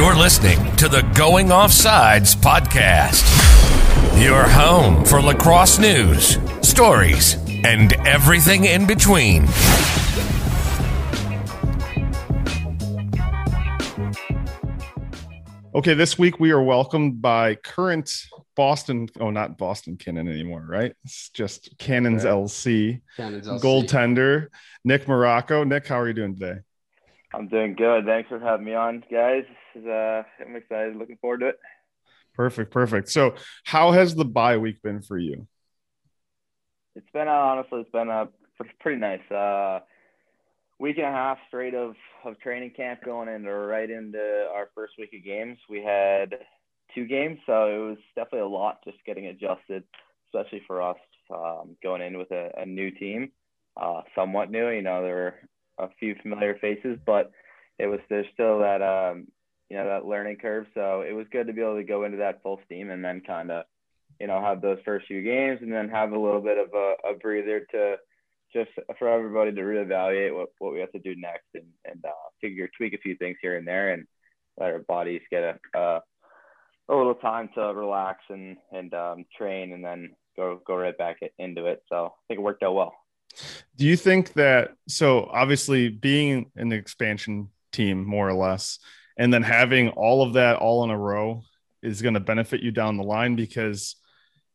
You're listening to the Going Offsides podcast, your home for lacrosse news, stories, and everything in between. Okay, this week we are welcomed by current Boston, oh, not Boston Cannon anymore, right? It's just Cannons Right. LC, Cannons LC. goaltender, Nick Marrocco. Nick, how are you doing today? I'm doing good. Thanks for having me on, guys. Is, uh, I'm excited. Looking forward to it. Perfect, perfect. So, how has the bye week been for you? It's been uh, honestly, it's been uh, pretty nice. Uh, week and a half straight of of training camp going into right into our first week of games. We had two games, so it was definitely a lot just getting adjusted, especially for us um, going in with a, a new team, uh, somewhat new. You know, there were a few familiar faces, but it was there's still that um, you know that learning curve. So it was good to be able to go into that full steam and then kind of you know have those first few games and then have a little bit of a, a breather to just for everybody to reevaluate what, what we have to do next and, and uh, figure tweak a few things here and there and let our bodies get a a little time to relax and and um, train and then go go right back into it. So I think it worked out well. Do you think that so obviously being an expansion team more or less and then having all of that all in a row is going to benefit you down the line because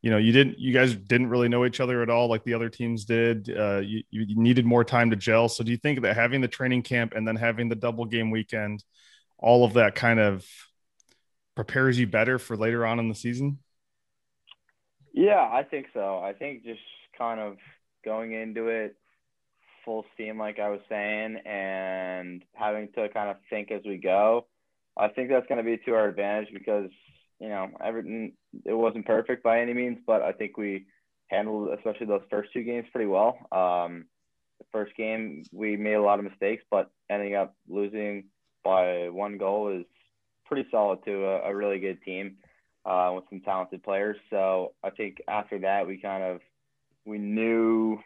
you know you didn't you guys didn't really know each other at all like the other teams did uh, you, you needed more time to gel so do you think that having the training camp and then having the double game weekend all of that kind of prepares you better for later on in the season Yeah, I think so. I think just kind of going into it full steam, like I was saying, and having to kind of think as we go. I think that's going to be to our advantage because you know everything it wasn't perfect by any means, but I think we handled especially those first two games pretty well. Um, the first game we made a lot of mistakes, but ending up losing by one goal is pretty solid to a, a really good team uh, with some talented players. So I think after that, we kind of we knew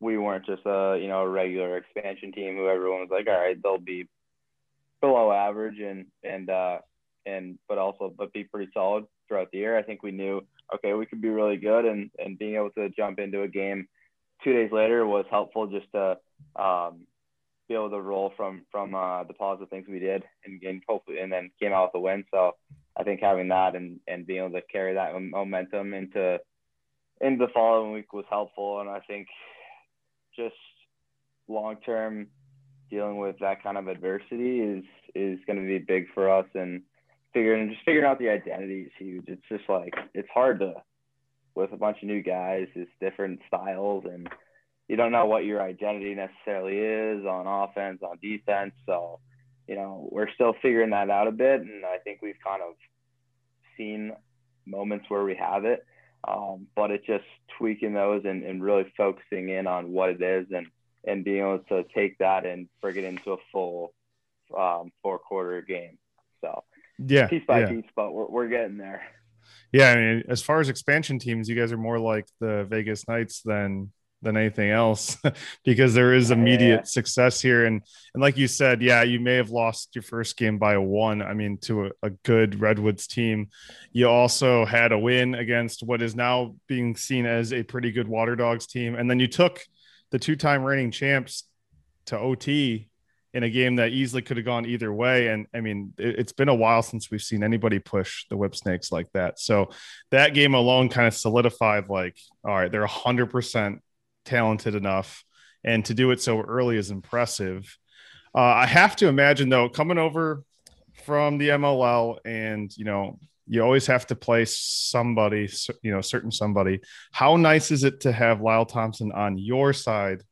we weren't just a you know a regular expansion team who everyone was like, all right, they'll be below average and and uh, and but also but be pretty solid throughout the year. I think we knew okay we could be really good and and being able to jump into a game two days later was helpful just to um, be able to roll from from uh, the positive things we did and, and hopefully and then came out with a win. So I think having that and, and being able to carry that momentum into into the following week was helpful. And I think just long term dealing with that kind of adversity is is going to be big for us and figuring just figuring out the identity is huge. It's just like it's hard to with a bunch of new guys, it's different styles and you don't know what your identity necessarily is on offense, on defense. So, you know, we're still figuring that out a bit. And I think we've kind of seen moments where we have it. Um, but it's just tweaking those and, and really focusing in on what it is and, and being able to take that and bring it into a full um, four quarter game. So yeah piece by yeah. piece, but we're, we're getting there. Yeah, I mean, as far as expansion teams, you guys are more like the Vegas Knights than than anything else because there is immediate Yeah. success here. And and like you said, yeah, you may have lost your first game by a one. I mean, to a, a good Redwoods team. You also had a win against what is now being seen as a pretty good Waterdogs team, and then you took the two-time reigning champs to OT in a game that easily could have gone either way. And I mean, it, it's been a while since we've seen anybody push the Whipsnakes like that. So that game alone kind of solidified like, all right, they're 100% talented enough. And to do it so early is impressive. Uh, I have to imagine, though, coming over from the MLL and, you know, you always have to play somebody, you know, certain somebody. How nice is it to have Lyle Thompson on your side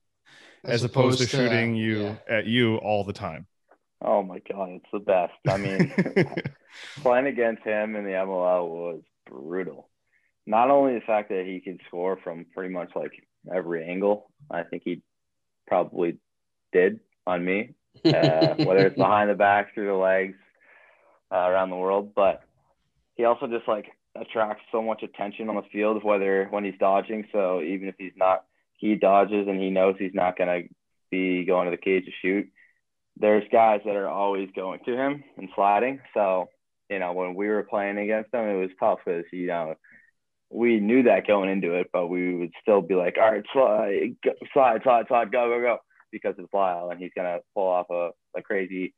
as, opposed, to shooting you yeah. at you all the time. Oh my God, it's the best. I mean, playing against him in the MLL was brutal. Not only the fact that he could score from pretty much like every angle, I think he probably did on me, uh, whether it's behind the back, through the legs, uh, around the world. But he also just like attracts so much attention on the field, whether when he's dodging. So even if he's not, he dodges and he knows he's not going to be going to the cage to shoot. there's guys that are always going to him and sliding. So, you know, when we were playing against them, it was tough because, you know, we knew that going into it, but we would still be like, all right, slide, go, slide, slide, slide, go, go, go, because it's Lyle and he's to pull off a, a crazy,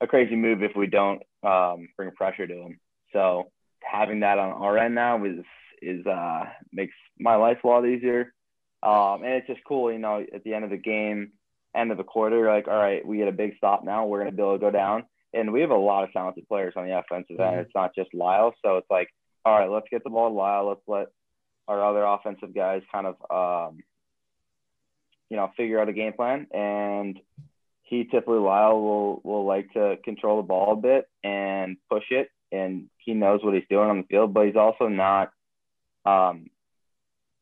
a crazy move if we don't um, bring pressure to him. So having that on our end now is, is, uh, makes my life a lot easier. Um, and it's just cool, you know, at the end of the game, end of the quarter, like, all right, we get a big stop now. We're going to be able to go down. And we have a lot of talented players on the offensive mm-hmm. end. It's not just Lyle. So it's like, all right, let's get the ball to Lyle. Let's let our other offensive guys kind of, um, you know, figure out a game plan. And he typically, Lyle, will, will like to control the ball a bit and push it. And he knows what he's doing on the field, but he's also not um,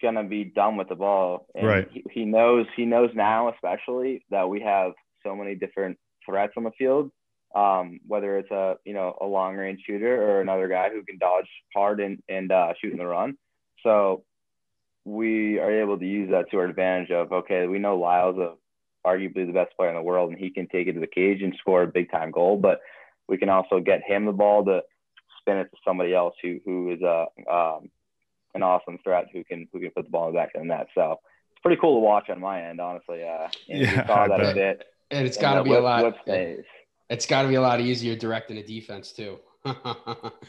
gonna be done with the ball. And right. He, he knows he knows now, especially that we have so many different threats on the field. Um, whether it's a you know a long range shooter or another guy who can dodge hard and and uh, shoot in the run. So we are able to use that to our advantage. Of okay, we know Lyle's a arguably the best player in the world, and he can take it to the cage and score a big time goal. But we can also get him the ball to spin it to somebody else who who is a um, an awesome threat who can who can put the ball in the back of the net. So it's pretty cool to watch on my end, honestly. Uh, yeah, saw that a bit. And it's got to be a lot. It's got to be a lot easier directing a defense too.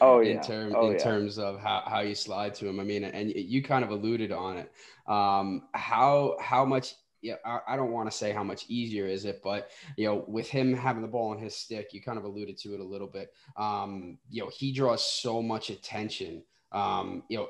oh yeah. In, term, oh, in yeah. terms of how, how you slide to him. I mean, and you kind of alluded on it. Um, how how much yeah, I, I don't want to say how much easier is it, but you know, with him having the ball on his stick, you kind of alluded to it a little bit. Um, you know, he draws so much attention um, you know,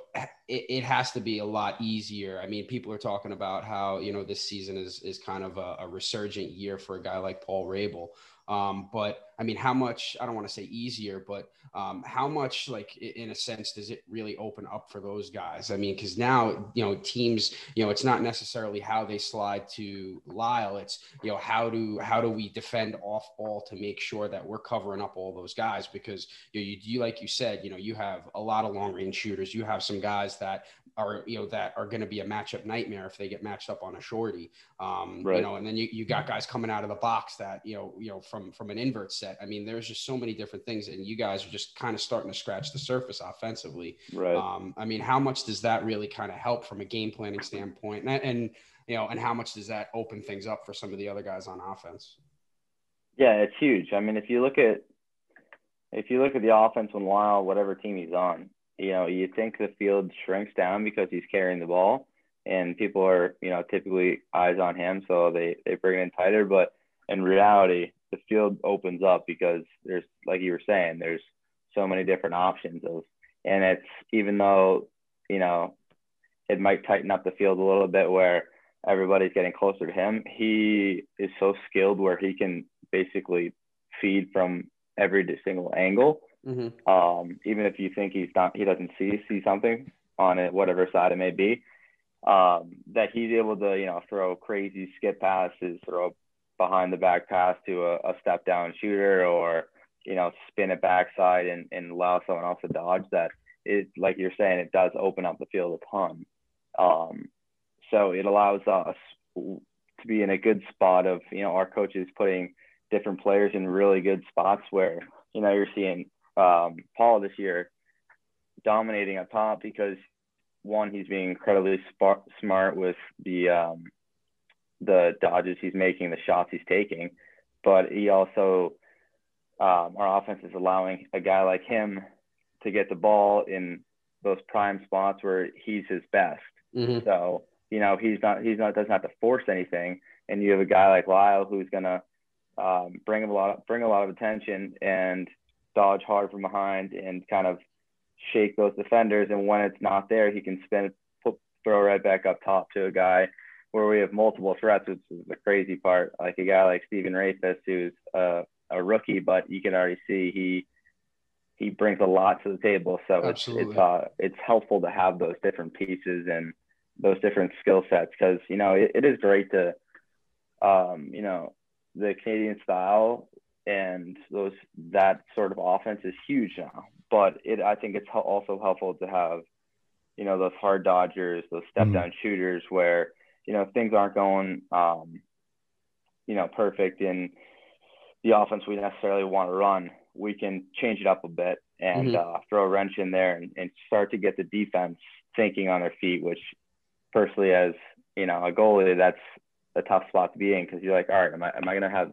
it, it, has to be a lot easier. I mean, people are talking about how, you know, this season is, is kind of a, a resurgent year for a guy like Paul Rabil. Um, but I mean, how much, I don't want to say easier, but um, how much, like, in a sense, does it really open up for those guys? I mean, because now, you know, teams, you know, it's not necessarily how they slide to Lyle. It's, you know, how do, how do we defend off ball to make sure that we're covering up all those guys? Because, you know, you, you like you said, you know, you have a lot of long range shooters. You have some guys that are you know that are going to be a matchup nightmare if they get matched up on a shorty. Um, right. You know, and then you, you got guys coming out of the box that you know you know from from an invert set. I mean, there's just so many different things, and you guys are just kind of starting to scratch the surface offensively. Right. Um, I mean, how much does that really kind of help from a game planning standpoint, and, and you know, and how much does that open things up for some of the other guys on offense? Yeah, it's huge. I mean, if you look at if you look at the offense when Lyle, whatever team he's on, you know, you think the field shrinks down because he's carrying the ball and people are, you know, typically eyes on him. So they, they bring it in tighter. But in reality, the field opens up because there's, like you were saying, there's so many different options of, and it's even though, you know, it might tighten up the field a little bit where everybody's getting closer to him. He is so skilled where he can basically feed from every single angle Mm-hmm. Um, even if you think he's not, he doesn't see see something on it, whatever side it may be, um, that he's able to, you know, throw crazy skip passes, throw behind the back pass to a, a step down shooter, or you know, spin it backside and, and allow someone else to dodge. That it, like you're saying, it does open up the field a ton. Um, so it allows us to be in a good spot of, you know, our coaches putting different players in really good spots where, you know, you're seeing um, Paul this year dominating up top because one, he's being incredibly sp- smart with the um, the dodges he's making, the shots he's taking, but he also um, our offense is allowing a guy like him to get the ball in those prime spots where he's his best. Mm-hmm. So you know he's not he's not doesn't have to force anything, and you have a guy like Lyle who's gonna um, bring a lot bring a lot of attention and dodge hard from behind and kind of shake those defenders. And when it's not there, he can spin, put, throw right back up top to a guy where we have multiple threats, which is the crazy part. Like a guy like Stephen Rehfuss, who's a, a rookie, but you can already see he he brings a lot to the table. So Absolutely. it's it's uh, it's helpful to have those different pieces and those different skill sets because you know it, it is great to um, you know the Canadian style and those that sort of offense is huge now. But it, I think it's also helpful to have, you know, those hard dodgers, those step down mm-hmm. shooters, where you know things aren't going, um, you know, perfect in the offense we necessarily want to run, we can change it up a bit and Mhm. uh, throw a wrench in there and, and start to get the defense thinking on their feet. Which, personally, as you know, a goalie, that's a tough spot to be in because you're like, all right, am I am I gonna have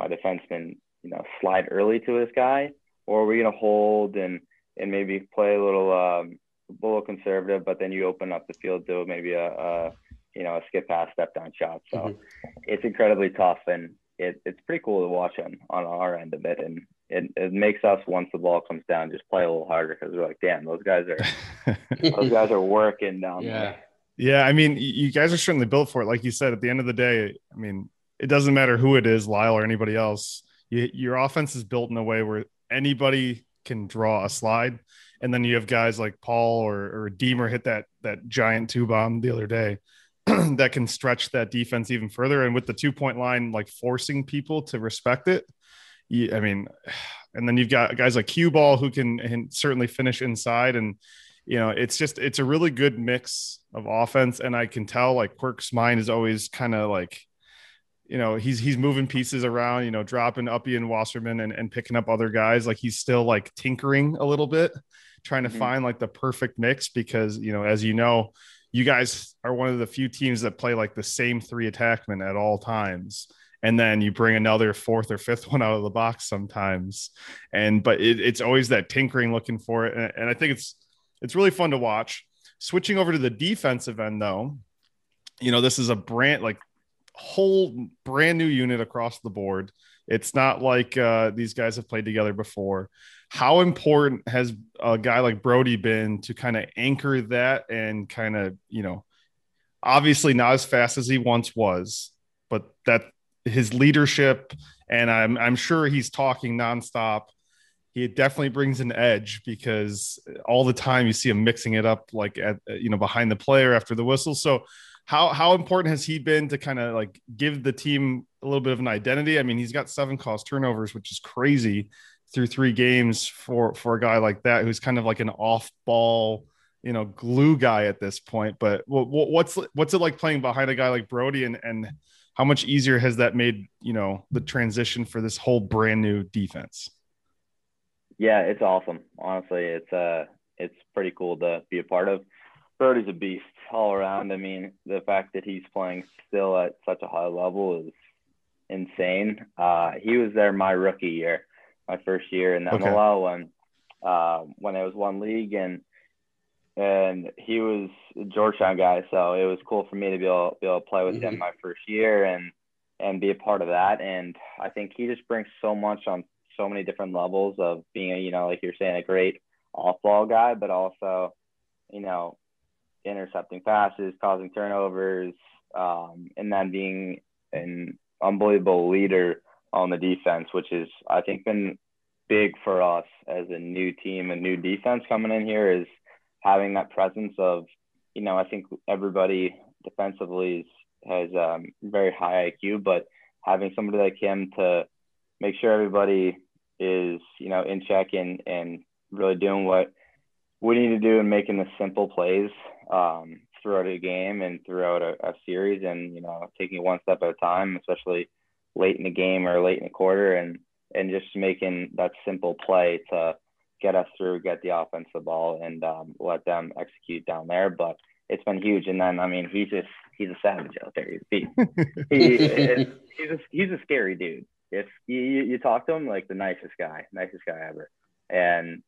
my defenseman, you know, slide early to this guy, or are we gonna hold and and maybe play a little um, a little conservative, but then you open up the field to maybe a, a you know a skip pass, step down shot. So Mhm. it's incredibly tough, and it, it's pretty cool to watch on on our end of it, and it, it makes us once the ball comes down just play a little harder because we're like, damn, those guys are those guys are working down Yeah. there. Yeah, I mean, you guys are certainly built for it. Like you said, at the end of the day, I mean, it doesn't matter who it is, Lyle or anybody else. You, your offense is built in a way where anybody can draw a slide, and then you have guys like Paul or, or Deemer hit that that giant two bomb the other day that can stretch that defense even further. And with the two point line, like forcing people to respect it. You, I mean, and then you've got guys like Q Ball who can, can certainly finish inside and you know, it's just it's a really good mix of offense, and I can tell like Quirk's mind is always kind of like, you know, he's he's moving pieces around, you know, dropping Uppy and Wasserman and, and picking up other guys. Like he's still like tinkering a little bit, trying to Mhm. find like the perfect mix because you know, as you know, you guys are one of the few teams that play like the same three attackmen at all times. And then you bring another fourth or fifth one out of the box sometimes. And but it, it's always that tinkering looking for it. And, and I think it's it's really fun to watch. Switching over to the defensive end, though, you know, this is a brand like whole brand new unit across the board. It's not like uh, these guys have played together before. How important has a guy like Brodie been to kind of anchor that and kind of, you know, obviously not as fast as he once was, but that his leadership and I'm I'm sure he's talking nonstop he definitely brings an edge because all the time you see him mixing it up like at you know behind the player after the whistle so how how important has he been to kind of like give the team a little bit of an identity i mean he's got seven calls turnovers which is crazy through three games for for a guy like that who's kind of like an off ball you know glue guy at this point but what, what's what's it like playing behind a guy like brodie and and how much easier has that made you know the transition for this whole brand new defense Yeah, it's awesome. Honestly, it's uh it's pretty cool to be a part of. Brodie's a beast all around. I mean, the fact that he's playing still at such a high level is insane. Uh, he was there my rookie year, my first year in the Okay. MLL when uh, when it was one league and and he was a Georgetown guy, so it was cool for me to be able be able to play with Mhm. him my first year and and be a part of that. And I think he just brings so much on so many different levels of being a, you know, like you're saying, a great off ball guy, but also, you know, intercepting passes, causing turnovers, um, and then being an unbelievable leader on the defense, which is, I think, been big for us as a new team, a new defense coming in here is having that presence of, you know, I think everybody defensively has um, very high IQ, but having somebody like him to make sure everybody is, you know, in check and, and really doing what we need to do and making the simple plays um, throughout a game and throughout a, a series and, you know, taking it one step at a time, especially late in the game or late in the quarter and, and just making that simple play to get us through, get the offense the ball and um, let them execute down there. But it's been huge. And then, I mean, he's just, he's a savage out there. He, he, he's a, he's a scary dude. If you, you you talk to him, like the nicest guy, nicest guy ever. And,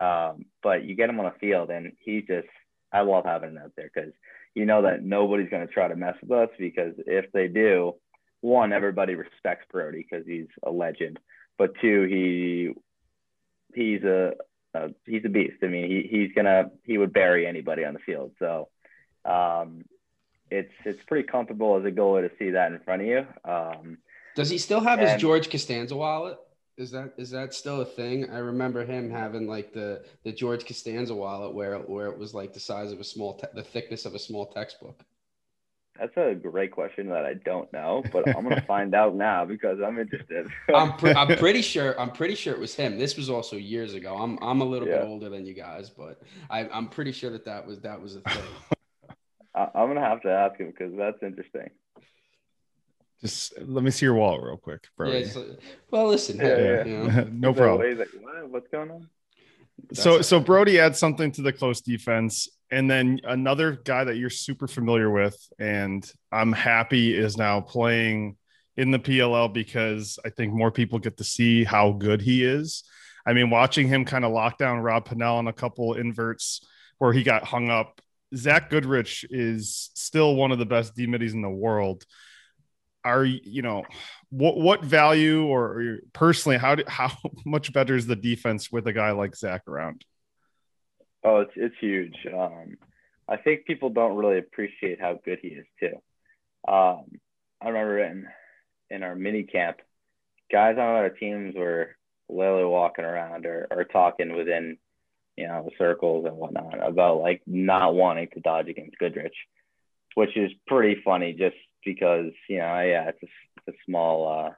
um, but you get him on the field and he just, I love having him out there because you know that nobody's going to try to mess with us because if they do, one, everybody respects Brodie because he's a legend, but two, he he's a, a he's a beast. I mean, he he's gonna he would bury anybody on the field. So, um, it's it's pretty comfortable as a goalie to see that in front of you. Um, Does he still have his George Costanza wallet? Is that is that still a thing? I remember him having like the the George Costanza wallet where where it was like the size of a small te- the thickness of a small textbook. that's a great question that I don't know, but I'm gonna find out now because I'm interested. I'm pre- I'm pretty sure I'm pretty sure it was him. This was also years ago. I'm I'm a little Yeah. bit older than you guys, but I I'm pretty sure that that was that was a thing. I- I'm gonna have to ask him because that's interesting. Just let me see your wallet real quick, bro. Yeah, so, well, listen, Yeah, yeah. you know, no He's problem. like, what? What's going on? So That's- so Brodie adds something to the close defense, and then another guy that you're super familiar with, and I'm happy is now playing in the PLL because I think more people get to see how good he is. I mean, watching him kind of lock down Rob Pannell on a couple inverts where he got hung up. Zach Goodrich is still one of the best D middies in the world. Are you know what what value or, personally how do, how much better is the defense with a guy like Zach around? Oh, it's it's huge. Um, I think people don't really appreciate how good he is too. Um, I remember in in our mini camp, guys on other teams were literally walking around or, or talking within, you know, circles and whatnot about like not wanting to dodge against Goodrich, which is pretty funny just because, you know, yeah, it's a, it's a small, uh,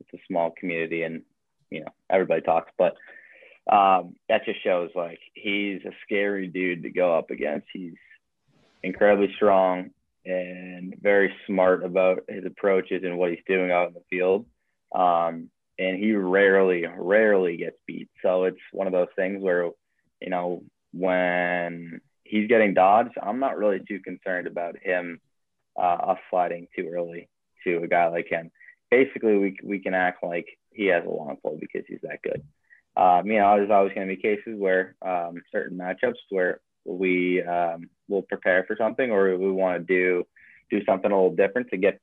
it's a small community and, you know, everybody talks, but um, that just shows like he's a scary dude to go up against. He's incredibly strong and very smart about his approaches and what he's doing out in the field. Um, and he rarely, rarely gets beat. So it's one of those things where, you know, when he's getting dodged, I'm not really too concerned about him uh, us sliding too early to a guy like him. Basically, we we can act like he has a long pole because he's that good. Um, you know, there's always going to be cases where um, certain matchups where we um, will prepare for something or we want to do do something a little different to get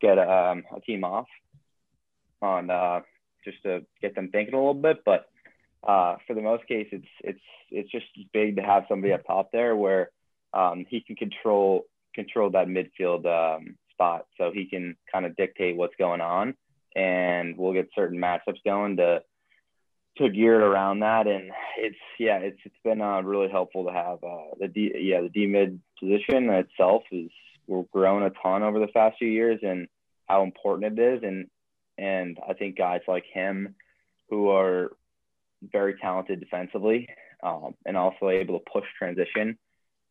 get um, a team off on uh, just to get them thinking a little bit. But uh, for the most case, it's it's it's just big to have somebody up top there where um, he can control control that midfield um, spot, so he can kind of dictate what's going on, and we'll get certain matchups going to to gear it around that. And it's yeah, it's it's been uh, really helpful to have uh, the D yeah the D mid position itself is we're grown a ton over the past few years and how important it is and and I think guys like him who are very talented defensively um, and also able to push transition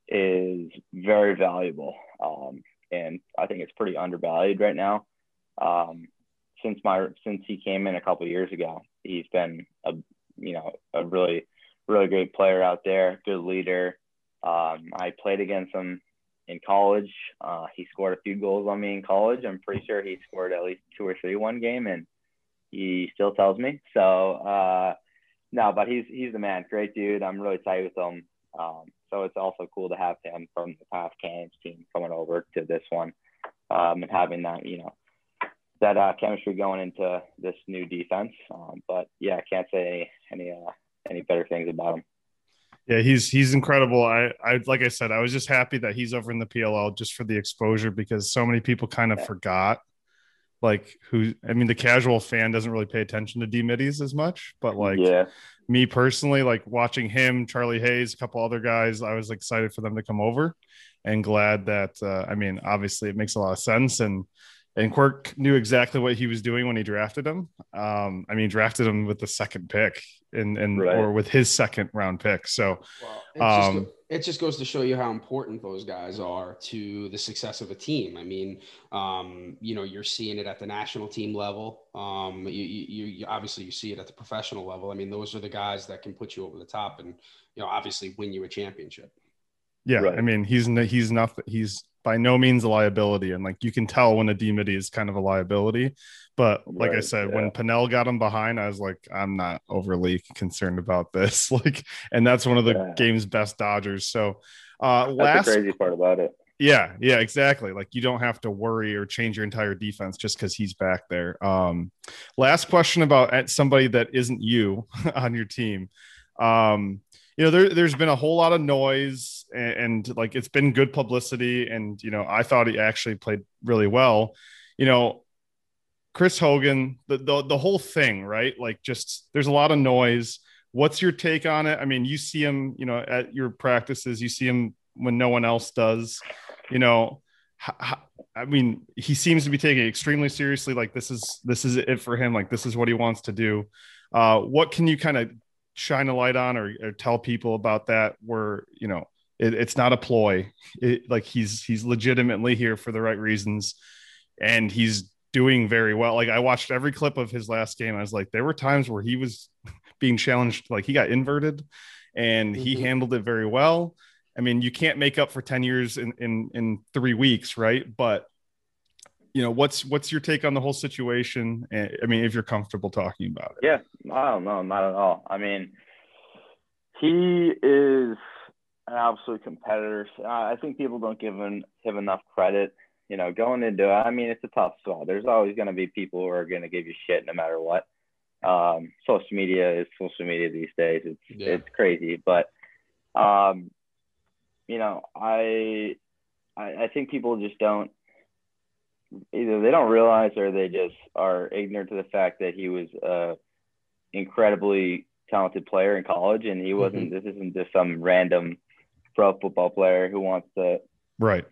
is very valuable. Um, and I think it's pretty undervalued right now. Um, since my since he came in a couple years ago, he's been a you know a really really great player out there, good leader. Um, I played against him in college. Uh, he scored a few goals on me in college. I'm pretty sure he scored at least two or three one game, and he still tells me. So uh, no, but he's he's the man. Great dude. I'm really tight with him. Um, so it's also cool to have him from the past Cannons team coming over to this one um, and having that you know that uh, chemistry going into this new defense. Um, but yeah, I can't say any any, uh, any better things about him. Yeah, he's he's incredible. I I like I said, I was just happy that he's over in the PLL just for the exposure because so many people kind of Yeah. forgot like who I mean the casual fan doesn't really pay attention to D middies as much, but like yeah, me personally, like watching him, Charlie Hayes, a couple other guys, I was excited for them to come over and glad that uh, I mean, obviously it makes a lot of sense and and Quirk knew exactly what he was doing when he drafted him. Um, I mean, drafted him with the second pick and and Right. or with his second round pick. So Well, it, just Um, go- it just goes to show you how important those guys are to the success of a team. I mean, um, you know, you're seeing it at the national team level. Um, you, you, you obviously you see it at the professional level. I mean, those are the guys that can put you over the top and you know obviously win you a championship. Yeah, Right. I mean, he's n- he's not he's by no means a liability, and like you can tell when a D middie is kind of a liability. But like I said, yeah. when Pannell got him behind, I was like, I'm not overly concerned about this. Like, and that's one of the Yeah. game's best Dodgers. So, uh, that's last crazy part about it. yeah, yeah, exactly. Like you don't have to worry or change your entire defense just because he's back there. Um, last question about at somebody that isn't you on your team. Um, you know, there, there's been a whole lot of noise and, and like it's been good publicity. And, you know, I thought he actually played really well. You know, Chris Hogan, the, the, the whole thing, right? Like just there's a lot of noise. What's your take on it? I mean, you see him, you know, at your practices, you see him when no one else does, you know, I mean, he seems to be taking it extremely seriously. Like this is, this is it for him. Like this is what he wants to do. Uh, what can you kind of shine a light on or, or tell people about that where, you know, it, it's not a ploy. It, like he's, he's legitimately here for the right reasons. and he's doing very well. Like I watched every clip of his last game. I was like, there were times where he was being challenged, like he got inverted and he Mhm. handled it very well. I mean, you can't make up for 10 years in, in, in three weeks, right? But you know, what's what's your take on the whole situation? Eh, I mean, if you're comfortable talking about it. Yeah, I don't know, not at all. I mean, he is an absolute competitor. I I think people don't give him, him enough credit. You know, going into it, I mean, it's a tough spot. There's always going to be people who are going to give you shit no matter what. Um, social media is social media these days. It's Yeah. it's crazy, but um, you know, I, I I think people just don't either they don't realize or they just are ignorant to the fact that he was a incredibly talented player in college and he wasn't this isn't just some random pro football player who wants to Right.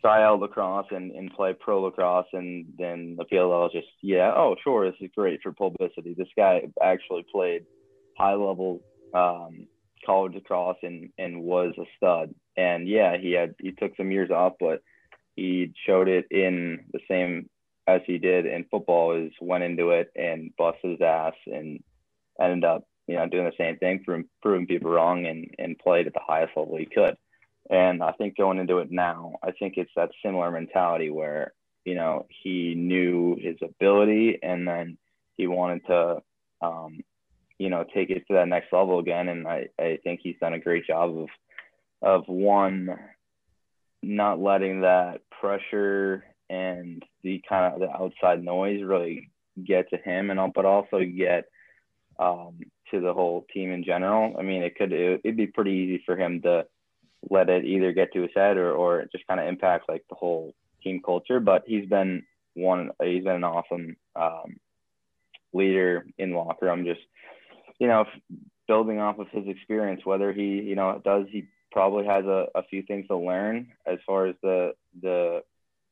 Try out lacrosse and, and play pro lacrosse and then the PLL just yeah oh sure this is great for publicity. This guy actually played high level um, college lacrosse and and was a stud. And yeah he had he took some years off but he showed it in the same as he did in football is went into it and busted his ass and ended up you know doing the same thing proving, proving people wrong and and played at the highest level he could and I think going into it now, I think it's that similar mentality where, you know, he knew his ability and then he wanted to, um, you know, take it to that next level again. And I, I think he's done a great job of, of one, not letting that pressure and the kind of the outside noise really get to him and all, but also get um, to the whole team in general. I mean, it could, it, it'd be pretty easy for him to, let it either get to his head or, or just kind of impact like the whole team culture. But he's been one, he's been an awesome um, leader in locker room, just, you know, building off of his experience, whether he, you know, does, he probably has a, a few things to learn as far as the, the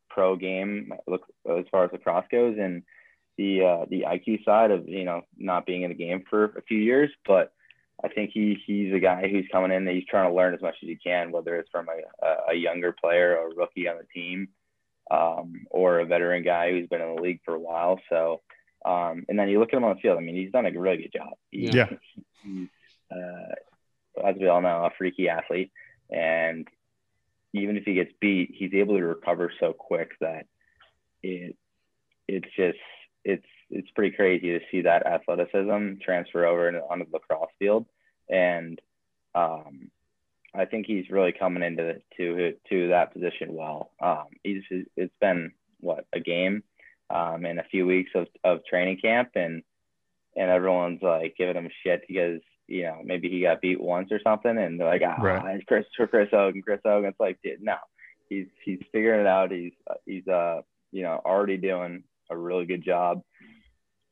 pro game, look, as far as the cross goes and the, uh, the IQ side of, you know, not being in the game for a few years, but I think he he's a guy who's coming in that he's trying to learn as much as he can, whether it's from a, a younger player or a rookie on the team, um, or a veteran guy who's been in the league for a while. So, um, and then you look at him on the field. I mean, he's done a really good job. He, Yeah. He's, uh, as we all know, a freaky athlete, and even if he gets beat, he's able to recover so quick that it it's just it's it's pretty crazy to see that athleticism transfer over onto the lacrosse field, and um, I think he's really coming into to to that position well. Um, he's it's been what a game um, and a few weeks of, of training camp, and and everyone's like giving him shit because you know maybe he got beat once or something, and they're like, ah, Right. it's Chris Chris Hogan, Chris Hogan. It's like, dude, no, he's he's figuring it out. He's he's uh you know already doing a really good job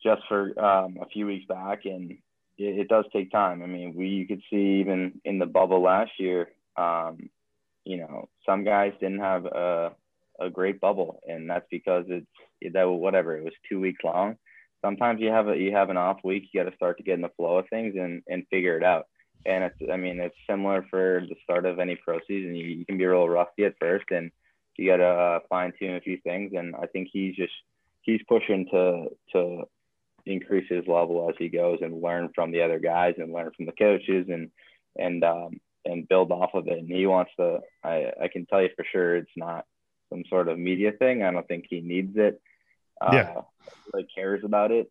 just for um, a few weeks back, and it, it does take time. I mean, we you could see even in the bubble last year, um, you know, some guys didn't have a a great bubble, and that's because it's that whatever it was two weeks long. Sometimes you have a you have an off week, you got to start to get in the flow of things and and figure it out. And it's I mean it's similar for the start of any pro season. You, you can be little rusty at first, and you got to uh, fine tune a few things. And I think he's just he's pushing to to increase his level as he goes and learn from the other guys and learn from the coaches and and um, and build off of it. And he wants to. I I can tell you for sure it's not some sort of media thing. I don't think he needs it. Uh, Yeah. Like cares about it.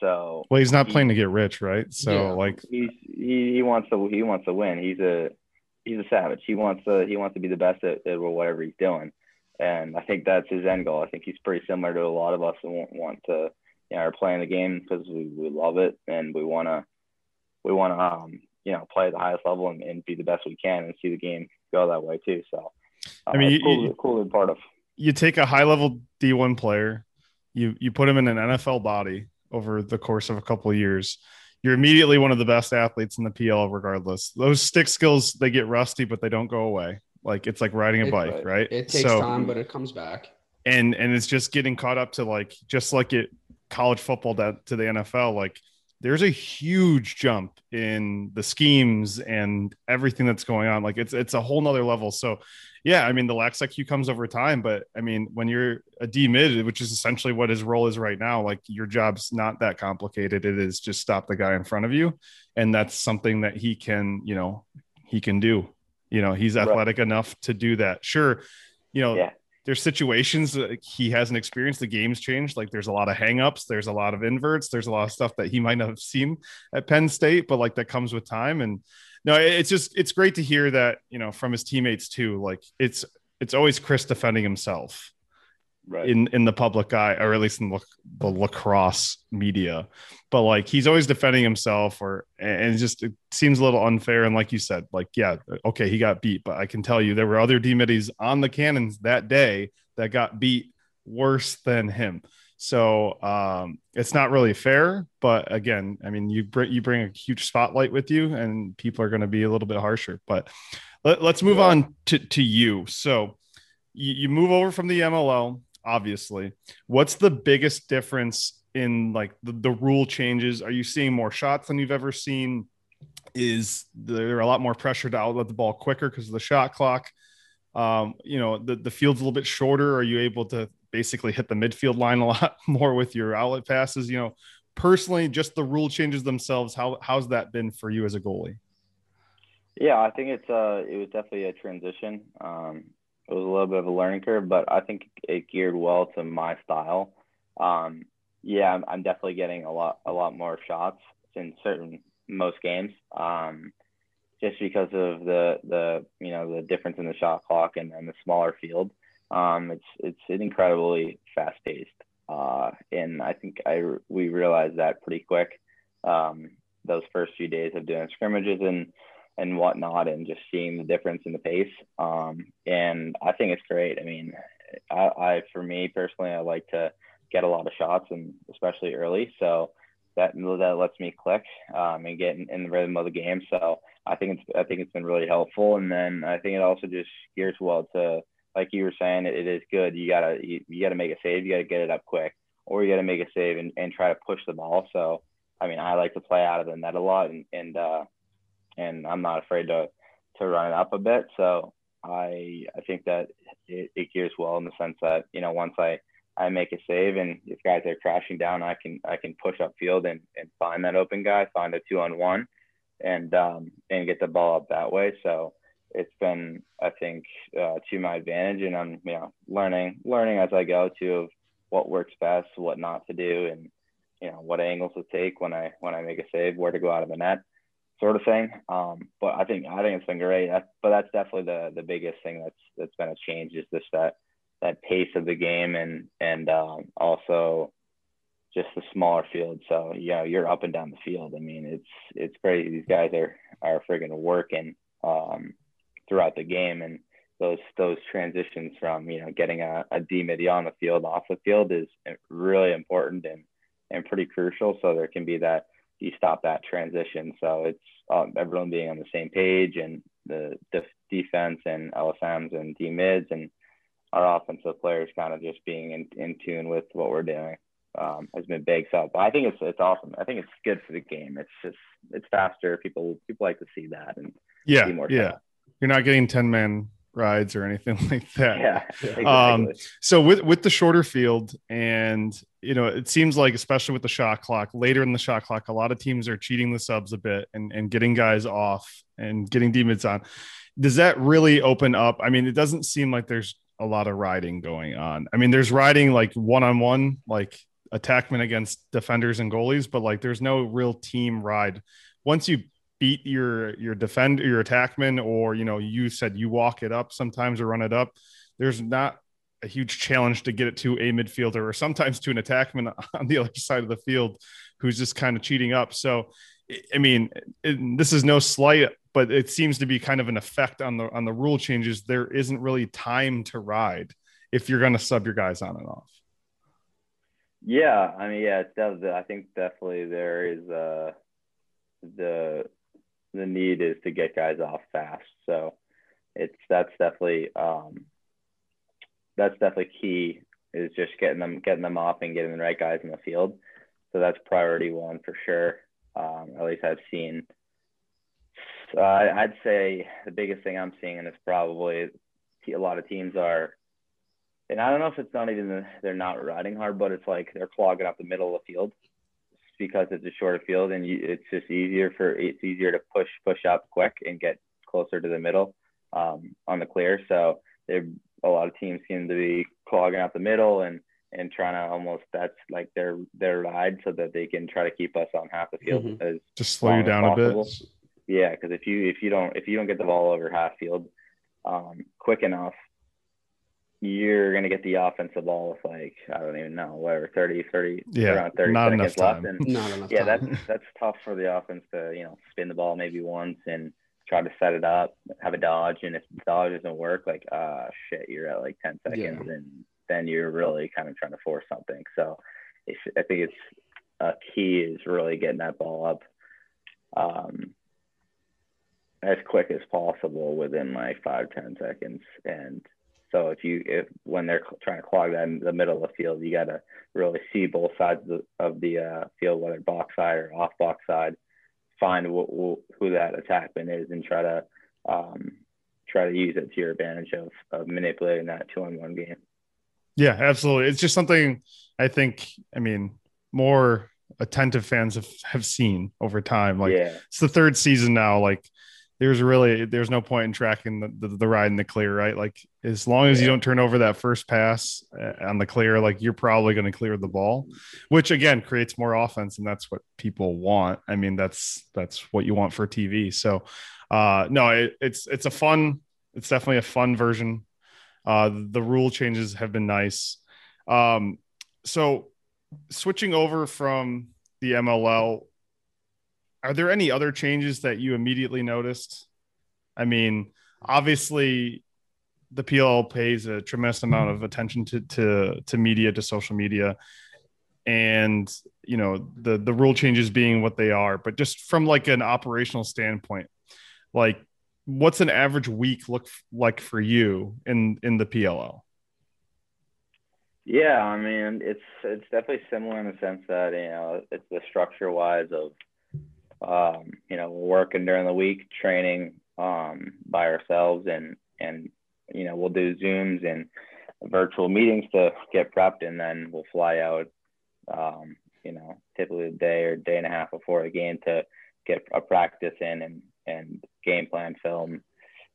So Well, he's not he- playing to get rich, right? So Yeah. like he's he, he wants to he wants to win. He's a he's a savage. He wants to he wants to be the best at, at whatever he's doing, and I think that's his end goal. I think he's pretty similar to a lot of us who want to you know are playing the game because we, we love it and we want to we want to um you know play at the highest level and, and be the best we can and see the game go that way too. So uh, I mean, it's you- cool, you- cool part of. you take a high level D1 player, you you put him in an NFL body over the course of a couple of years. You're immediately one of the best athletes in the PL, regardless. Those stick skills they get rusty, but they don't go away. Like it's like riding a It- bike, right? It takes so, time, but it comes back. and and it's just getting caught up to like just like it college football that to the NFL. Like there's a huge jump in the schemes and everything that's going on. Like it's it's a whole nother level. So yeah, I mean the lax IQ comes over time, but I mean when you're a D mid, which is essentially what his role is right now, like your job's not that complicated. It is just stop the guy in front of you, and that's something that he can, you know, he can do. You know, he's athletic right. enough to do that. Sure, you know, yeah there's situations that he hasn't experienced. The game's changed. Like there's a lot of hangups, there's a lot of inverts, there's a lot of stuff that he might not have seen at Penn State, but like that comes with time. And no, it's just it's great to hear that you know from his teammates too. Like it's it's always Chris defending himself right. in in the public eye, or at least in the, the lacrosse media. But like he's always defending himself, or and it just it seems a little unfair. And like you said, like yeah, okay, he got beat, but I can tell you there were other D middies on the cannons that day that got beat worse than him. So um, it's not really fair, but again, I mean, you bring you bring a huge spotlight with you, and people are going to be a little bit harsher. But let, us move on to to you. So you, you move over from the MLL obviously. What's the biggest difference in like the, the rule changes? Are you seeing more shots than you've ever seen? Is there a lot more pressure to outlet the ball quicker because of the shot clock? Um, you know, the, the field's a little bit shorter. Are you able to basically hit the midfield line a lot more with your outlet passes? You know, personally, just the rule changes themselves, how how's that been for you as a goalie? Yeah, I think it's uh it was definitely a transition. Um, it was a little bit of a learning curve, but I think it geared well to my style. Um, yeah, I'm, I'm, definitely getting a lot a lot more shots in certain most games, um, just because of the the you know the difference in the shot clock and, and the smaller field. Um, it's it's incredibly fast paced, uh, and I think I we realized that pretty quick. Um, those first few days of doing scrimmages and and whatnot and just seeing the difference in the pace. Um, and I think it's great. I mean, I, I, for me personally, I like to get a lot of shots and especially early. So that, that lets me click um, and get in, in, the rhythm of the game. So I think it's, I think it's been really helpful. And then I think it also just gears well to, like you were saying, it, it is good. You gotta, you, you gotta make a save. You gotta get it up quick or you gotta make a save and, and try to push the ball. So, I mean, I like to play out of the net a lot and, and, uh, and I'm not afraid to to run it up a bit. So I I think that it, it gears well in the sense that you know once I I make a save and if guys are crashing down, I can I can push up field and, and find that open guy, find a two on one, and um, and get the ball up that way. So it's been I think uh, to my advantage, and I'm you know learning learning as I go of what works best, what not to do, and you know what angles to take when I when I make a save, where to go out of the net sort of thing. Um, but I think I think it's been great. but that's definitely the the biggest thing that's that's been a change is just that that pace of the game and and um, also just the smaller field. So yeah, you're up and down the field. I mean, it's it's crazy. These guys are are friggin' working um, throughout the game, and those those transitions from you know getting a, a D mid on the field off the field is really important and and pretty crucial. So there can be that you stop that transition. So it's um, everyone being on the same page and the def- defense and LSMs and D mids and our offensive players kind of just being in, in tune with what we're doing um, has been big. So but I think it's it's awesome. I think it's good for the game. It's just it's faster. People people like to see that and yeah yeah. You're not getting ten man rides or anything like that. Yeah. Exactly. Um, so with with the shorter field, and you know, it seems like especially with the shot clock, later in the shot clock, a lot of teams are cheating the subs a bit and and getting guys off and getting demons on. Does that really open up? I mean, it doesn't seem like there's a lot of riding going on. I mean, there's riding like one on one, like attackmen against defenders and goalies, but like there's no real team ride. Once you beat your your defender your attackman or you know you said you walk it up sometimes or run it up there's not a huge challenge to get it to a midfielder or sometimes to an attackman on the other side of the field who's just kind of cheating up. So i mean it, this is no slight but it seems to be kind of an effect on the on the rule changes. There isn't really time to ride if you're going to sub your guys on and off. Yeah i mean yeah it's definitely, i think definitely there is uh the the need is to get guys off fast. So it's that's definitely um, that's definitely key is just getting them getting them off and getting the right guys in the field. So that's priority one for sure. Um, at least I've seen. So I, I'd say the biggest thing I'm seeing, and it's probably a lot of teams are, and I don't know if it's not even the, they're not riding hard, but it's like they're clogging up the middle of the field because it's a shorter field and you, it's just easier for it's easier to push push up quick and get closer to the middle um, on the clear. So there a lot of teams seem to be clogging up the middle and and trying to almost that's like their their ride so that they can try to keep us on half the field Mhm. as Just slow you down a bit. yeah because if you if you don't if you don't get the ball over half field um, quick enough you're going to get the offensive ball with like i don't even know whatever 30 30 Yeah, around 30 not seconds enough left and Not enough yeah time. that's that's tough for the offense to you know spin the ball maybe once and try to set it up have a dodge and if the dodge doesn't work like ah shit you're at like 10 seconds Yeah. and then you're really kind of trying to force something so it's, i think it's a key is really getting that ball up um, as quick as possible within like five ten seconds and so if you if when they're trying to clog that in the middle of the field you got to really see both sides of the, of the uh, field whether box side or off box side find wh- wh- who that attackman is and try to um, try to use it to your advantage of, of manipulating that two on one game Yeah, absolutely. It's just something I think, I mean, more attentive fans have, have seen over time. Like yeah it's the third season now. Like there's really there's no point in tracking the, the, the ride in the clear, right? Like as long as you don't turn over that first pass uh, on the clear, like you're probably going to clear the ball, which again creates more offense, and that's what people want. I mean, that's that's what you want for TV. So, uh, no, it, it's it's a fun, it's definitely a fun version. Uh, the rule changes have been nice. Um, so switching over from the MLL, are there any other changes that you immediately noticed? I mean, obviously, the PLL pays a tremendous amount of attention to to to media, to social media, and you know the the rule changes being what they are. But just from like an operational standpoint, like what's an average week look like for you in in the PLL? Yeah, I mean, it's it's definitely similar in the sense that you know it's the structure wise of um, you know working during the week, training um, by ourselves, and and you know we'll do zooms and virtual meetings to get prepped, and then we'll fly out, um, you know, typically a day or day and a half before the game to get a practice in and and game plan film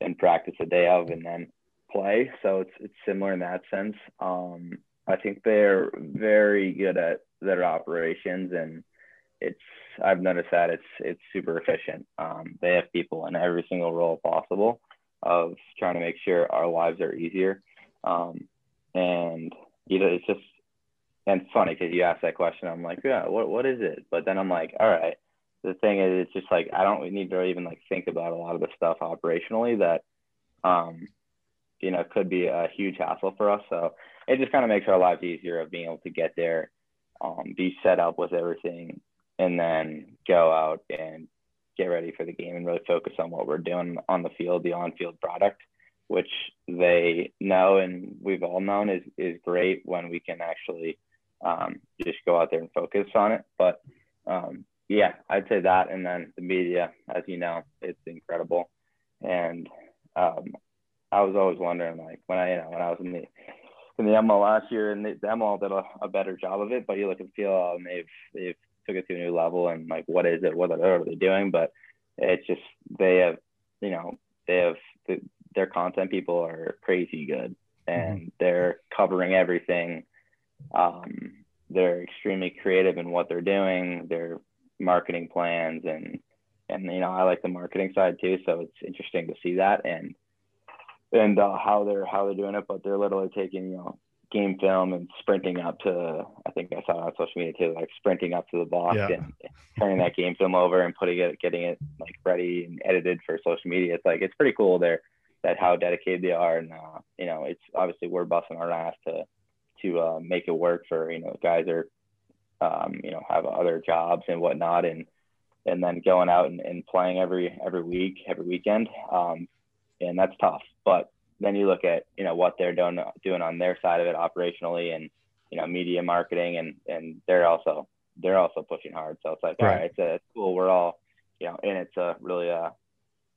and practice the day of, and then play. So it's it's similar in that sense. Um, I think they're very good at their operations, and it's I've noticed that it's it's super efficient. Um, they have people in every single role possible of trying to make sure our lives are easier. Um, and you know, it's just and funny because you asked that question. I'm like, yeah, what what is it? But then I'm like, all right. The thing is, it's just like I don't need to even like think about a lot of the stuff operationally that, um, you know, could be a huge hassle for us. So it just kind of makes our lives easier of being able to get there, um, be set up with everything, and then go out and get ready for the game and really focus on what we're doing on the field, the on-field product, which they know and we've all known is is great when we can actually um, just go out there and focus on it. But um, yeah, I'd say that, and then the media, as you know, it's incredible, and um, I was always wondering, like when I, you know, when I was in the in the ML last year, and the, the ML did a, a better job of it. But you look at PLL, and they've they've took it to a new level, and like, what is it? What are, they doing? But it's just they have, you know, they have the, their content people are crazy good, and they're covering everything. Um, they're extremely creative in what they're doing. Their marketing plans and and you know I like the marketing side too, so it's interesting to see that and and uh, how they're how they're doing it. But they're literally taking you know game film and sprinting up to I think I saw it on social media too, like sprinting up to the box Yeah. and turning that game film over and putting it getting it like ready and edited for social media. It's like it's pretty cool there that how dedicated they are and uh, you know it's obviously we're busting our ass to to uh, make it work for you know guys are um, you know have other jobs and whatnot and and then going out and, and playing every every week every weekend um, and that's tough but then you look at you know what they're doing doing on their side of it operationally and you know media marketing and and they're also they're also pushing hard so it's like all Right. right it's, uh, it's cool we're all you know, in it to really uh,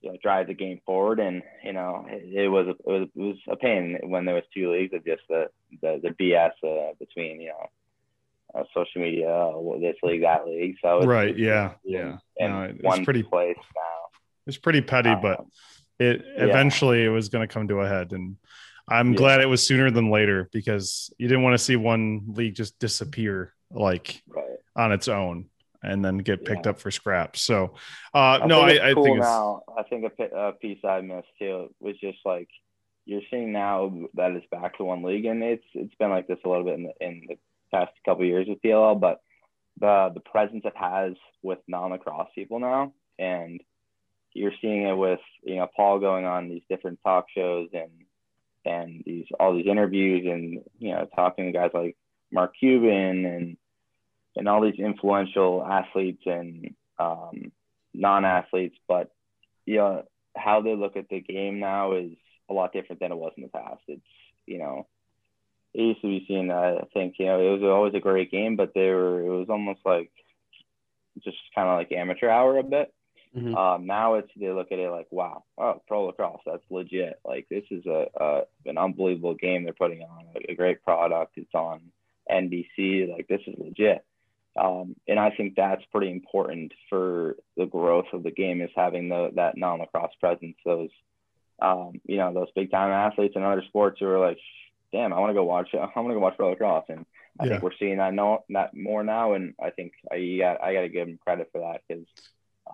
you know, drive the game forward. And you know, it, it was it was it was a pain when there was two leagues of just the the, the BS uh, between you know uh, social media, uh, this league, that league. So it's, right, it's, yeah, yeah, and No, it's pretty- place now. It's pretty petty, but Um, it yeah. eventually it was going to come to a head, and I'm Yeah. glad it was sooner than later because you didn't want to see one league just disappear like Right. on its own and then get picked Yeah. up for scraps. So, uh, I no, I, I cool think now. I think a, a piece I missed too was just like you're seeing now that it's back to one league, and it's it's been like this a little bit in the, in the past couple of years with PLL, but the the presence it has with non-lacrosse people now, and you're seeing it with you know Paul going on these different talk shows and and these all these interviews and you know talking to guys like Mark Cuban and and all these influential athletes and um, non-athletes, but you know how they look at the game now is a lot different than it was in the past. It's you know it used to be seen. I think you know it was always a great game, but they were it was almost like just kind of like amateur hour a bit. Mhm. Um, now it's they look at it like, wow, oh, pro lacrosse, that's legit. Like this is a, a an unbelievable game they're putting on, a, a great product. It's on NBC. Like this is legit. Um, and I think that's pretty important for the growth of the game is having the, that non-lacrosse presence. Those, um, you know, those big time athletes in other sports who are like, damn, I want to go watch, I want to go watch pro lacrosse. And I Yeah. think we're seeing that no, that more now. And I think I got, I got to give them credit for that because,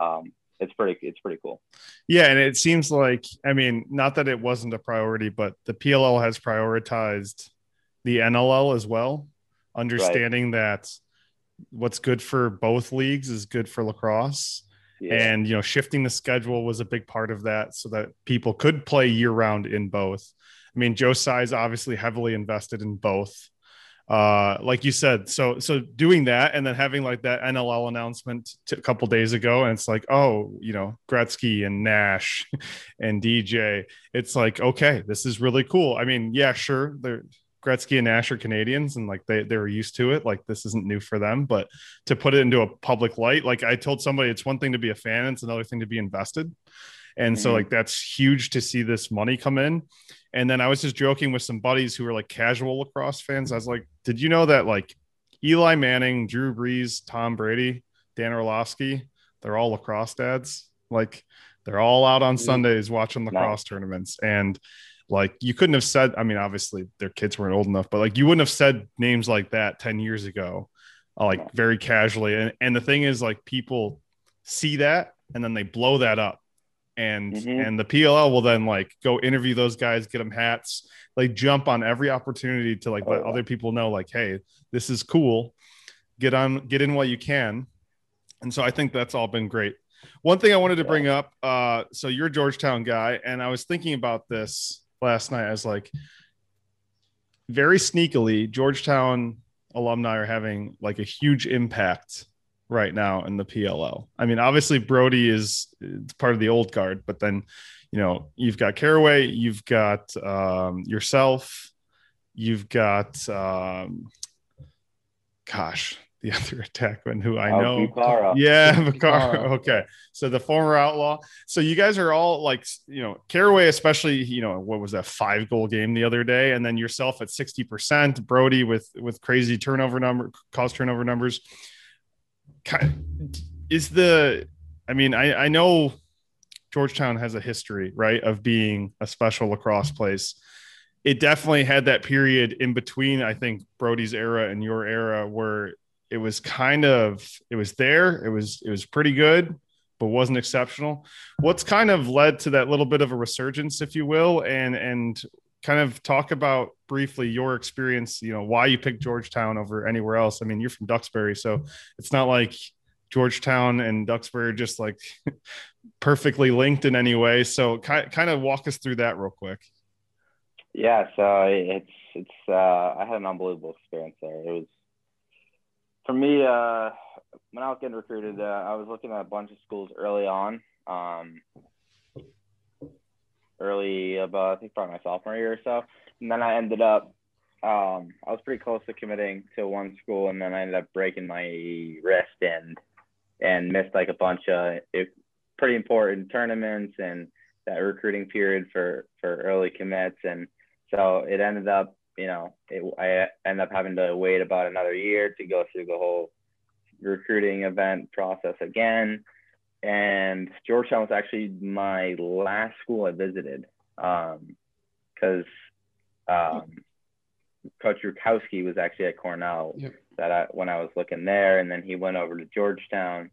um, it's pretty, it's pretty cool. Yeah, and it seems like I mean, not that it wasn't a priority, but the PLL has prioritized the NLL as well, understanding that what's good for both leagues is good for lacrosse. Yeah. And you know, shifting the schedule was a big part of that so that people could play year round in both. I mean, Joe Tsai obviously heavily invested in both. Uh, like you said, so so doing that and then having like that NLL announcement t- a couple days ago, and it's like, oh, you know, Gretzky and Nash and DJ. It's like, okay, this is really cool. I mean, yeah, sure, they're Gretzky and Nash are Canadians, and like they they're used to it. Like this isn't new for them, but to put it into a public light, like I told somebody, it's one thing to be a fan, it's another thing to be invested. And so Mhm. like that's huge to see this money come in. And then I was just joking with some buddies who were like casual lacrosse fans. I was like, did you know that like Eli Manning, Drew Brees, Tom Brady, Dan Orlovsky, they're all lacrosse dads. Like they're all out on Mhm. Sundays watching lacrosse tournaments. And like you couldn't have said, I mean, obviously their kids weren't old enough, but like you wouldn't have said names like that 10 years ago, uh, like No. very casually. And, and the thing is, like people see that and then they blow that up. And Mhm. and the PLL will then like go interview those guys, get them hats, like jump on every opportunity to like Oh, let yeah. other people know, like, hey, this is cool. Get on, get in while you can. And so I think that's all been great. One thing I wanted to bring up, uh, so you're a Georgetown guy, and I was thinking about this last night. I was like, very sneakily, Georgetown alumni are having like a huge impact right now in the PLL. I mean, obviously Brodie is part of the old guard, but then you know you've got Carraway, you've got um, yourself, you've got um, gosh, the other attackman who I Oh, know. Bucaro. Yeah, Bucaro. Vicar. Okay. So the former outlaw. So you guys are all like, you know, Carraway, especially, you know, what was that five goal game the other day? And then yourself at 60%, Brodie with with crazy turnover number, cause turnover numbers. Is the I mean, I, I know Georgetown has a history, right, of being a special lacrosse place. It definitely had that period in between, I think, Brodie's era and your era where it was kind of it was there it was it was pretty good but wasn't exceptional what's kind of led to that little bit of a resurgence if you will and and kind of talk about briefly your experience you know why you picked georgetown over anywhere else i mean you're from duxbury so it's not like georgetown and duxbury are just like perfectly linked in any way so ki- kind of walk us through that real quick Yeah, so it's it's uh, I had an unbelievable experience there. It was for me uh, when I was getting recruited. Uh, I was looking at a bunch of schools early on, um, early about I think probably my sophomore year or so, and then I ended up. Um, I was pretty close to committing to one school, and then I ended up breaking my wrist and and missed like a bunch of it, pretty important tournaments and that recruiting period for for early commits, and so it ended up, you know, it, I ended up having to wait about another year to go through the whole recruiting event process again. And Georgetown was actually my last school I visited because um, um, Coach Rutkowski was actually at Cornell yep. that I, when I was looking there, and then he went over to Georgetown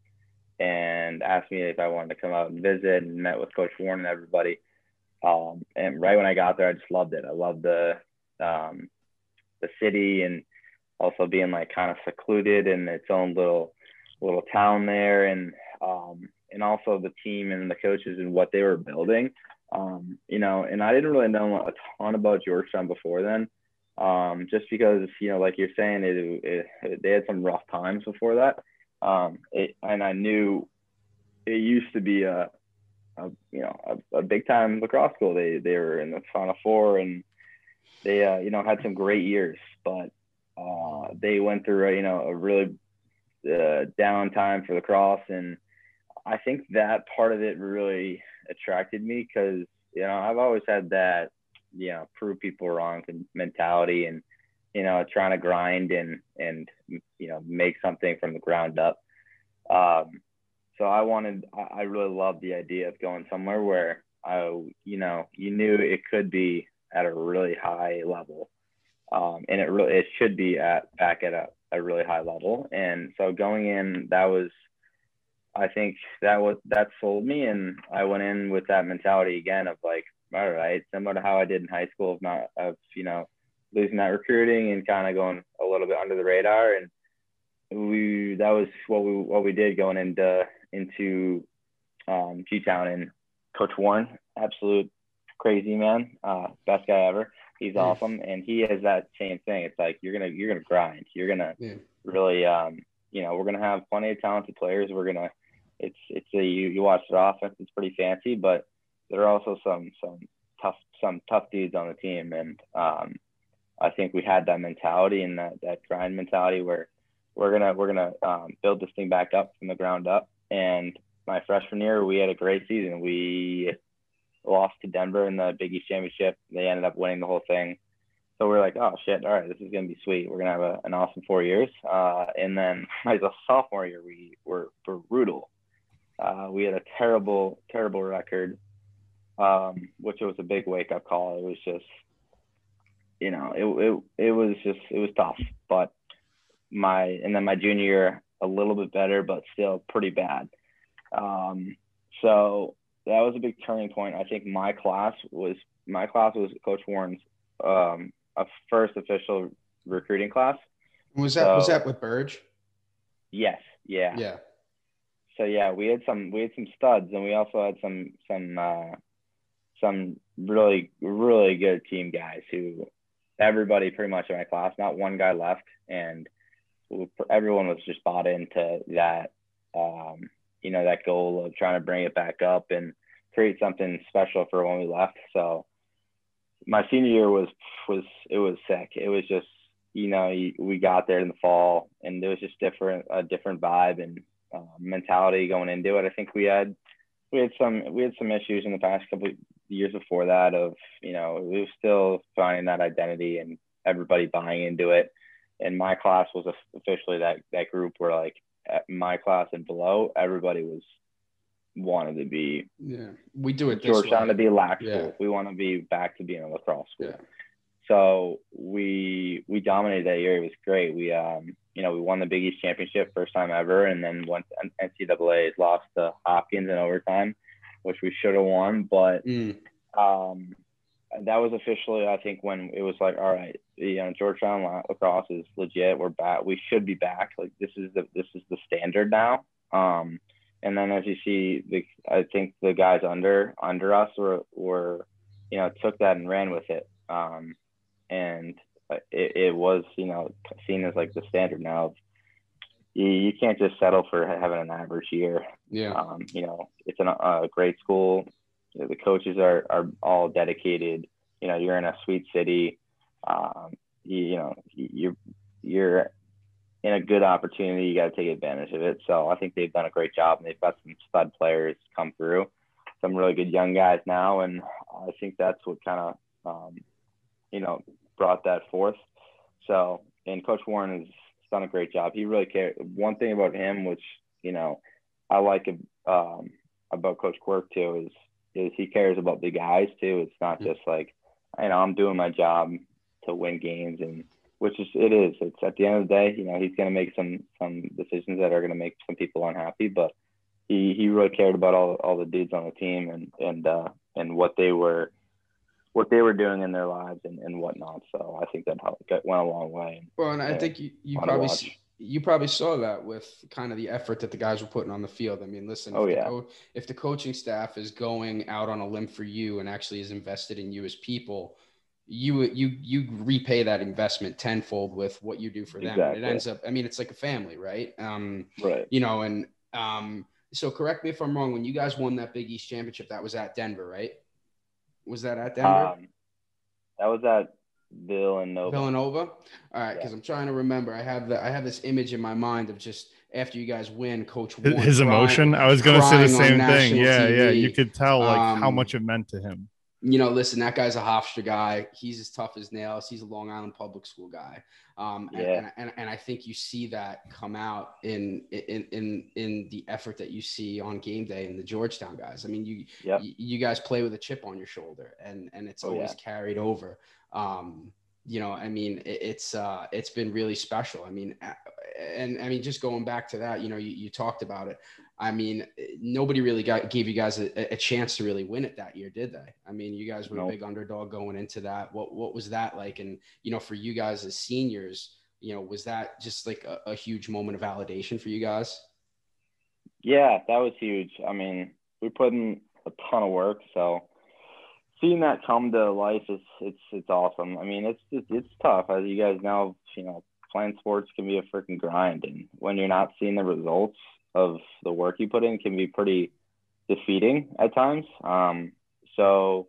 and asked me if I wanted to come out and visit, and met with Coach Warne and everybody. Um, and right when I got there, I just loved it. I loved the um, the city and also being like kind of secluded in its own little little town there, and um, and also the team and the coaches and what they were building. Um, you know, and I didn't really know a ton about Georgetown before then, um, just because you know, like you're saying, it, it, it they had some rough times before that, um, it, and I knew it used to be a, a you know a, a, big time lacrosse school. They they were in the Final Four and they uh, you know had some great years, but uh, they went through a, you know a really uh, down time for lacrosse and I think that part of it really attracted me because you know I've always had that you know prove people wrong mentality and you know trying to grind and and you know make something from the ground up. Um, so I wanted I really loved the idea of going somewhere where I you know you knew it could be at a really high level. Um, and it really it should be at back at a, a really high level. And so going in, that was I think that was that sold me, and I went in with that mentality again of like, all right, similar to how I did in high school, of not of you know losing that recruiting and kind of going a little bit under the radar, and we that was what we what we did going into into um, G Town and Coach Warne, absolute crazy man, uh, best guy ever. He's awesome, and he has that same thing. It's like you're gonna you're gonna grind. You're gonna yeah. really um, you know we're gonna have plenty of talented players. We're gonna it's it's a you, you watch the offense, it's pretty fancy, but there are also some some tough some tough dudes on the team, and um, I think we had that mentality and that that grind mentality where we're gonna we're gonna um, build this thing back up from the ground up. And my freshman year, we had a great season. We lost to Denver in the Big East championship. They ended up winning the whole thing. So we're like, oh shit, all right, this is gonna be sweet. We're gonna have a, an awesome four years. Uh, and then as a sophomore year, we were brutal. Uh, we had a terrible, terrible record, um, which was a big wake up call. It was just, you know, it, it, it was just, it was tough. But my, and then my junior year, a little bit better, but still pretty bad. Um, so that was a big turning point. I think my class was, my class was Coach Warne's um, a first official recruiting class. Was that, so, was that with Burge? Yes. Yeah. Yeah so yeah, we had some we had some studs, and we also had some some uh, some really really good team guys who everybody pretty much in my class, not one guy left, and everyone was just bought into that um, you know that goal of trying to bring it back up and create something special for when we left. So my senior year was was it was sick. It was just you know we got there in the fall and it was just different a different vibe and uh, mentality going into it. I think we had we had some we had some issues in the past couple years before that of you know we were still finding that identity and everybody buying into it. And my class was officially that that group where like my class and below everybody was wanted to be yeah we do it Georgetown to be lax yeah. We want to be back to being a lacrosse school. Yeah. So we we dominated that year. It was great. We um you know, we won the Big East championship first time ever, and then went NCAA's lost to Hopkins in overtime, which we should have won. But mm. um, that was officially, I think, when it was like, all right, you know, Georgetown lacrosse is legit. We're back. We should be back. Like this is the this is the standard now. Um, and then as you see, the I think the guys under under us were were you know took that and ran with it. Um, and it, it was you know seen as like the standard now of you, you can't just settle for having an average year. Yeah. Um, you know, it's an, a great school. You know, the coaches are, are all dedicated. You know, you're in a sweet city. Um, you, you know, you're, you're in a good opportunity. You got to take advantage of it. So I think they've done a great job and they've got some stud players come through some really good young guys now, and I think that's what kind of um, you know brought that forth. So, and Coach Warne has done a great job. He really cared. One thing about him, which you know, I like um, about Coach Quirk too, is is he cares about the guys too. It's not just like, you know, I'm doing my job to win games, and which is it is. It's at the end of the day, you know, he's going to make some some decisions that are going to make some people unhappy, but he he really cared about all all the dudes on the team and and uh, and what they were what they were doing in their lives and, and whatnot. So I think that went a long way. Well, and I think you, you probably you probably saw that with kind of the effort that the guys were putting on the field. I mean, listen, oh, if, yeah. the co- if the coaching staff is going out on a limb for you and actually is invested in you as people, you you you repay that investment tenfold with what you do for them. Exactly. And it ends up, I mean, it's like a family, right? Um, right. You know, and um, so correct me if I'm wrong. When you guys won that Big East championship, that was at Denver, right? Was that at Denver? Um, that was at Villanova. Villanova. All right, because yeah. I'm trying to remember. I have the I have this image in my mind of just after you guys win, Coach. Warne his emotion. I was going to say the same thing. Yeah, TV. yeah. You could tell like um, how much it meant to him. You know, listen, that guy's a Hofstra guy. He's as tough as nails. He's a Long Island public school guy. Um, and, yeah. and, and, and, I think you see that come out in, in, in, in the effort that you see on game day in the Georgetown guys. I mean, you, yep. you, guys play with a chip on your shoulder and, and it's oh, always yeah. carried over. Um, you know, I mean, it, it's, uh, it's been really special. I mean, and I mean, just going back to that, you know, you, you talked about it. I mean, nobody really got gave you guys a, a, chance to really win it that year, did they? I mean, you guys were nope. a big underdog going into that. What what was that like? And you know, for you guys as seniors, you know, was that just like a, a huge moment of validation for you guys? Yeah, that was huge. I mean, we put in a ton of work, so seeing that come to life is it's it's awesome. I mean, it's it's, it's tough as you guys know. You know, playing sports can be a freaking grind, and when you're not seeing the results of the work you put in can be pretty defeating at times. Um, so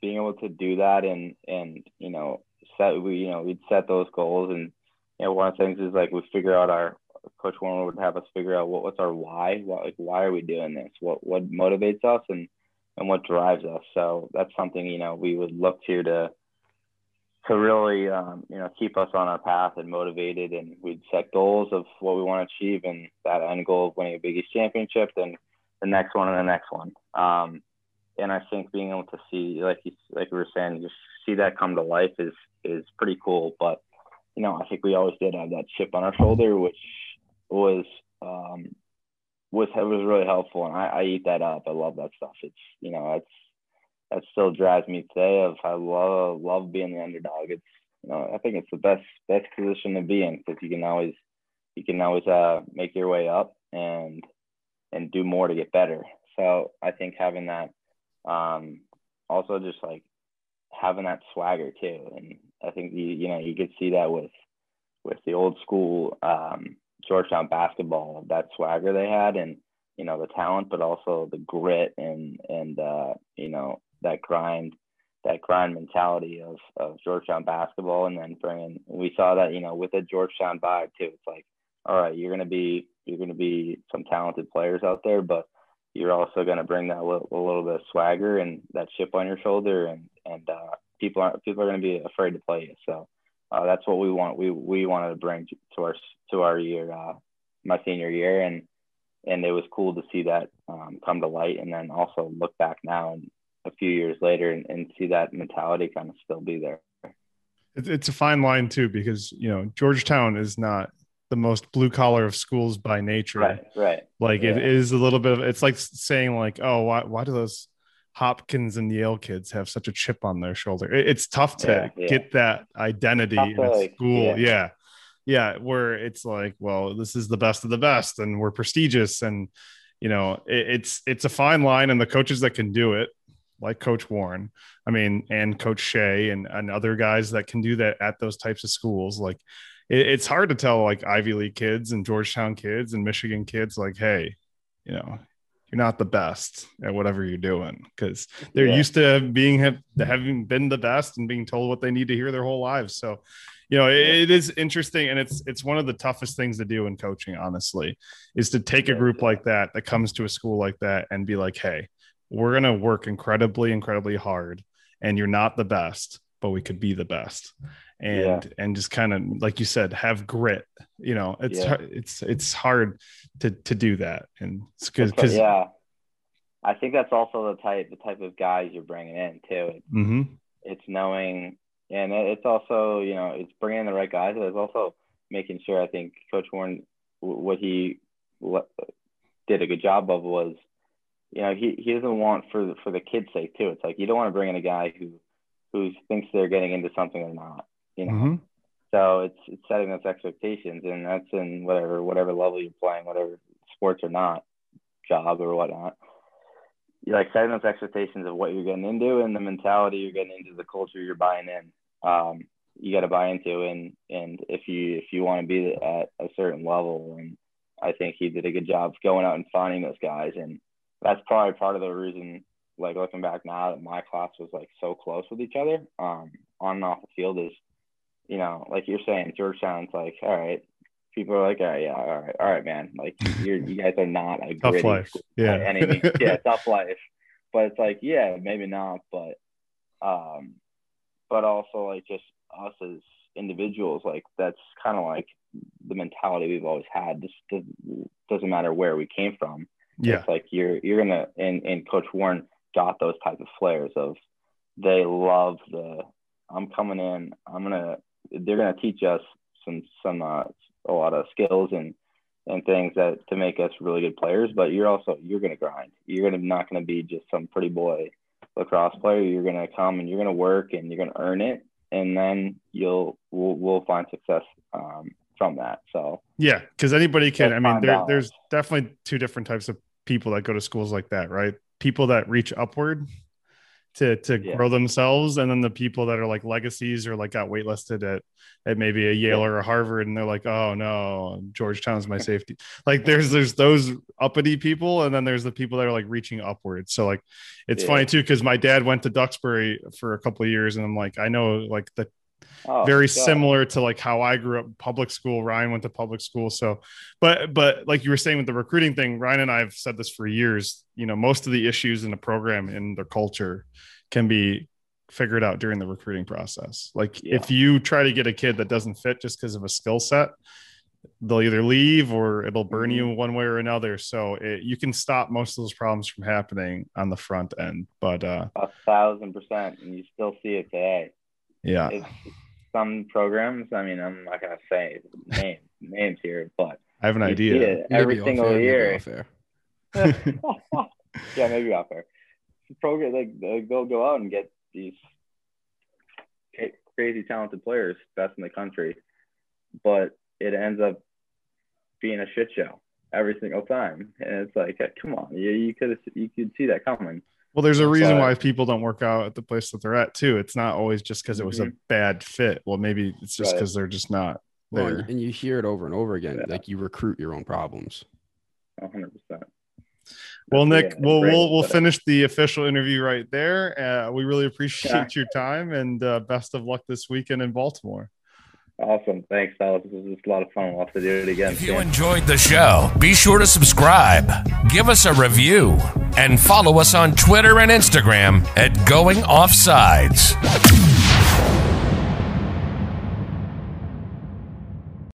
being able to do that and and you know set we you know we'd set those goals. And you know one of the things is like we figure out our coach Warne would have us figure out what, what's our why what like why are we doing this? What what motivates us and and what drives us? So that's something you know we would look to to to really um, you know keep us on our path and motivated and we'd set goals of what we want to achieve and that end goal of winning a Big East championship then the next one and the next one. Um, and I think being able to see like you, like we were saying just see that come to life is is pretty cool. But you know I think we always did have that chip on our shoulder which was um, was was really helpful and I, I eat that up. I love that stuff. It's you know it's that still drives me today. Of I love love being the underdog. It's you know I think it's the best best position to be in because you can always you can always uh, make your way up and and do more to get better. So I think having that um, also just like having that swagger too, and I think you you know you could see that with with the old school um, Georgetown basketball that swagger they had and you know the talent but also the grit and and uh, you know that grind that grind mentality of, of Georgetown basketball. And then bringing we saw that you know with the Georgetown vibe too. It's like all right you're to be you're to be some talented players out there but you're also to bring that little, a little bit of swagger and that chip on your shoulder and and uh, people aren't people are to be afraid to play you. So uh, that's what we want we we wanted to bring to our to our year uh, my senior year. And and it was cool to see that um, come to light and then also look back now and a few years later and, and see that mentality kind of still be there. It's a fine line too, because you know Georgetown is not the most blue collar of schools by nature. Right, right. Like yeah. it is a little bit of. It's like saying like, oh, why why do those Hopkins and Yale kids have such a chip on their shoulder? it's tough to yeah, yeah. get that identity in like, school. yeah, yeah, where it's like, well, this is the best of the best, and we're prestigious, and you know, it, it's it's a fine line, and the coaches that can do it like Coach Warne, I mean, and Coach Shay and, and other guys that can do that at those types of schools. Like it, it's hard to tell like Ivy League kids and Georgetown kids and Michigan kids, like, hey, you know, you're not the best at whatever you're doing because they're Yeah. used to being have, having been the best and being told what they need to hear their whole lives. So, you know, it, it is interesting and it's it's one of the toughest things to do in coaching, honestly, is to take a group like that that comes to a school like that and be like, hey, we're going to work incredibly, incredibly hard. And you're not the best, but we could be the best. And, Yeah. and just kind of, like you said, have grit, you know, it's, Yeah. it's, it's hard to, to do that. And it's because, yeah, I think that's also the type the type of guys you're bringing in too. It's, hmm it's knowing, and it's also you know it's bringing in the right guys, but it's also making sure. I think Coach Warne, what he what, did a good job of was, you know, he, he doesn't want for the, for the kids' sake too. It's like you don't want to bring in a guy who who thinks they're getting into something they're not. You know, hmm so it's it's setting those expectations, and that's in whatever whatever level you're playing, whatever sports or not, job or whatnot. You're like setting those expectations of what you're getting into and the mentality you're getting into, the culture you're buying in. Um, you got to buy into, and and if you if you want to be at a certain level, and I think he did a good job going out and finding those guys, and that's probably part of the reason. Like looking back now, that my class was like so close with each other, um, on and off the field is you know, like you're saying, Georgetown's like, all right. People are like, all right, yeah, all right, all right, man. Like you're, you guys are not a Tough life. Yeah. by any means. yeah, tough life. But it's like, yeah, maybe not, but, um, but also like just us as individuals, like that's kind of like the mentality we've always had. Just doesn't matter where we came from. Yeah. It's like you're you're gonna and, and Coach Warne got those type of flares of they love the I'm coming in, I'm gonna they're gonna teach us some some uh, a lot of skills and and things that to make us really good players, but you're also you're gonna grind. You're gonna not gonna be just some pretty boy lacrosse player. You're gonna come and you're gonna work and you're gonna earn it and then you'll we'll, we'll find success um, from that. So Yeah, because anybody can. I mean, there, there's definitely two different types of people that go to schools like that, right? People that reach upward to to Yeah. grow themselves, and then the people that are like legacies or like got waitlisted at at maybe a Yale Yeah. or a Harvard, and they're like, oh no, Georgetown's my safety. Like there's there's those uppity people, and then there's the people that are like reaching upwards. So like, it's Yeah. funny too because my dad went to Duxbury for a couple of years, and I'm like, I know like the oh, very yeah. similar to like how I grew up public school. Ryan went to public school. So, but, but like you were saying with the recruiting thing, Ryan and I have said this for years, you know, most of the issues in the program in the culture can be figured out during the recruiting process. Like Yeah. if you try to get a kid that doesn't fit just because of a skill set, they'll either leave or it'll burn you one way or another. So it, you can stop most of those problems from happening on the front end. But uh, a thousand percent, and you still see it today. yeah, It's some programs. I mean, I'm not gonna say names names here, but I have an idea. every single off air, year. yeah, maybe out there. Program like they- they'll go out and get these crazy talented players, best in the country, but it ends up being a shit show every single time, and it's like, come on, you you could you could see that coming. Well, there's a reason why- why people don't work out at the place that they're at too. It's not always just because it was a Mhm. bad fit. Well, maybe it's just Right. because they're just not there. and, and you hear it over and over again. Yeah. Like you recruit your own problems. Hundred percent. Well, Nick, it's we'll we'll we'll finish the official interview right there. Uh, we really appreciate Yeah. your time and uh, best of luck this weekend in Baltimore. Awesome. Thanks, fellas. This was just a lot of fun. We'll have to do it again. If you enjoyed the show, be sure to subscribe, give us a review, and follow us on Twitter and Instagram at Going Offsides.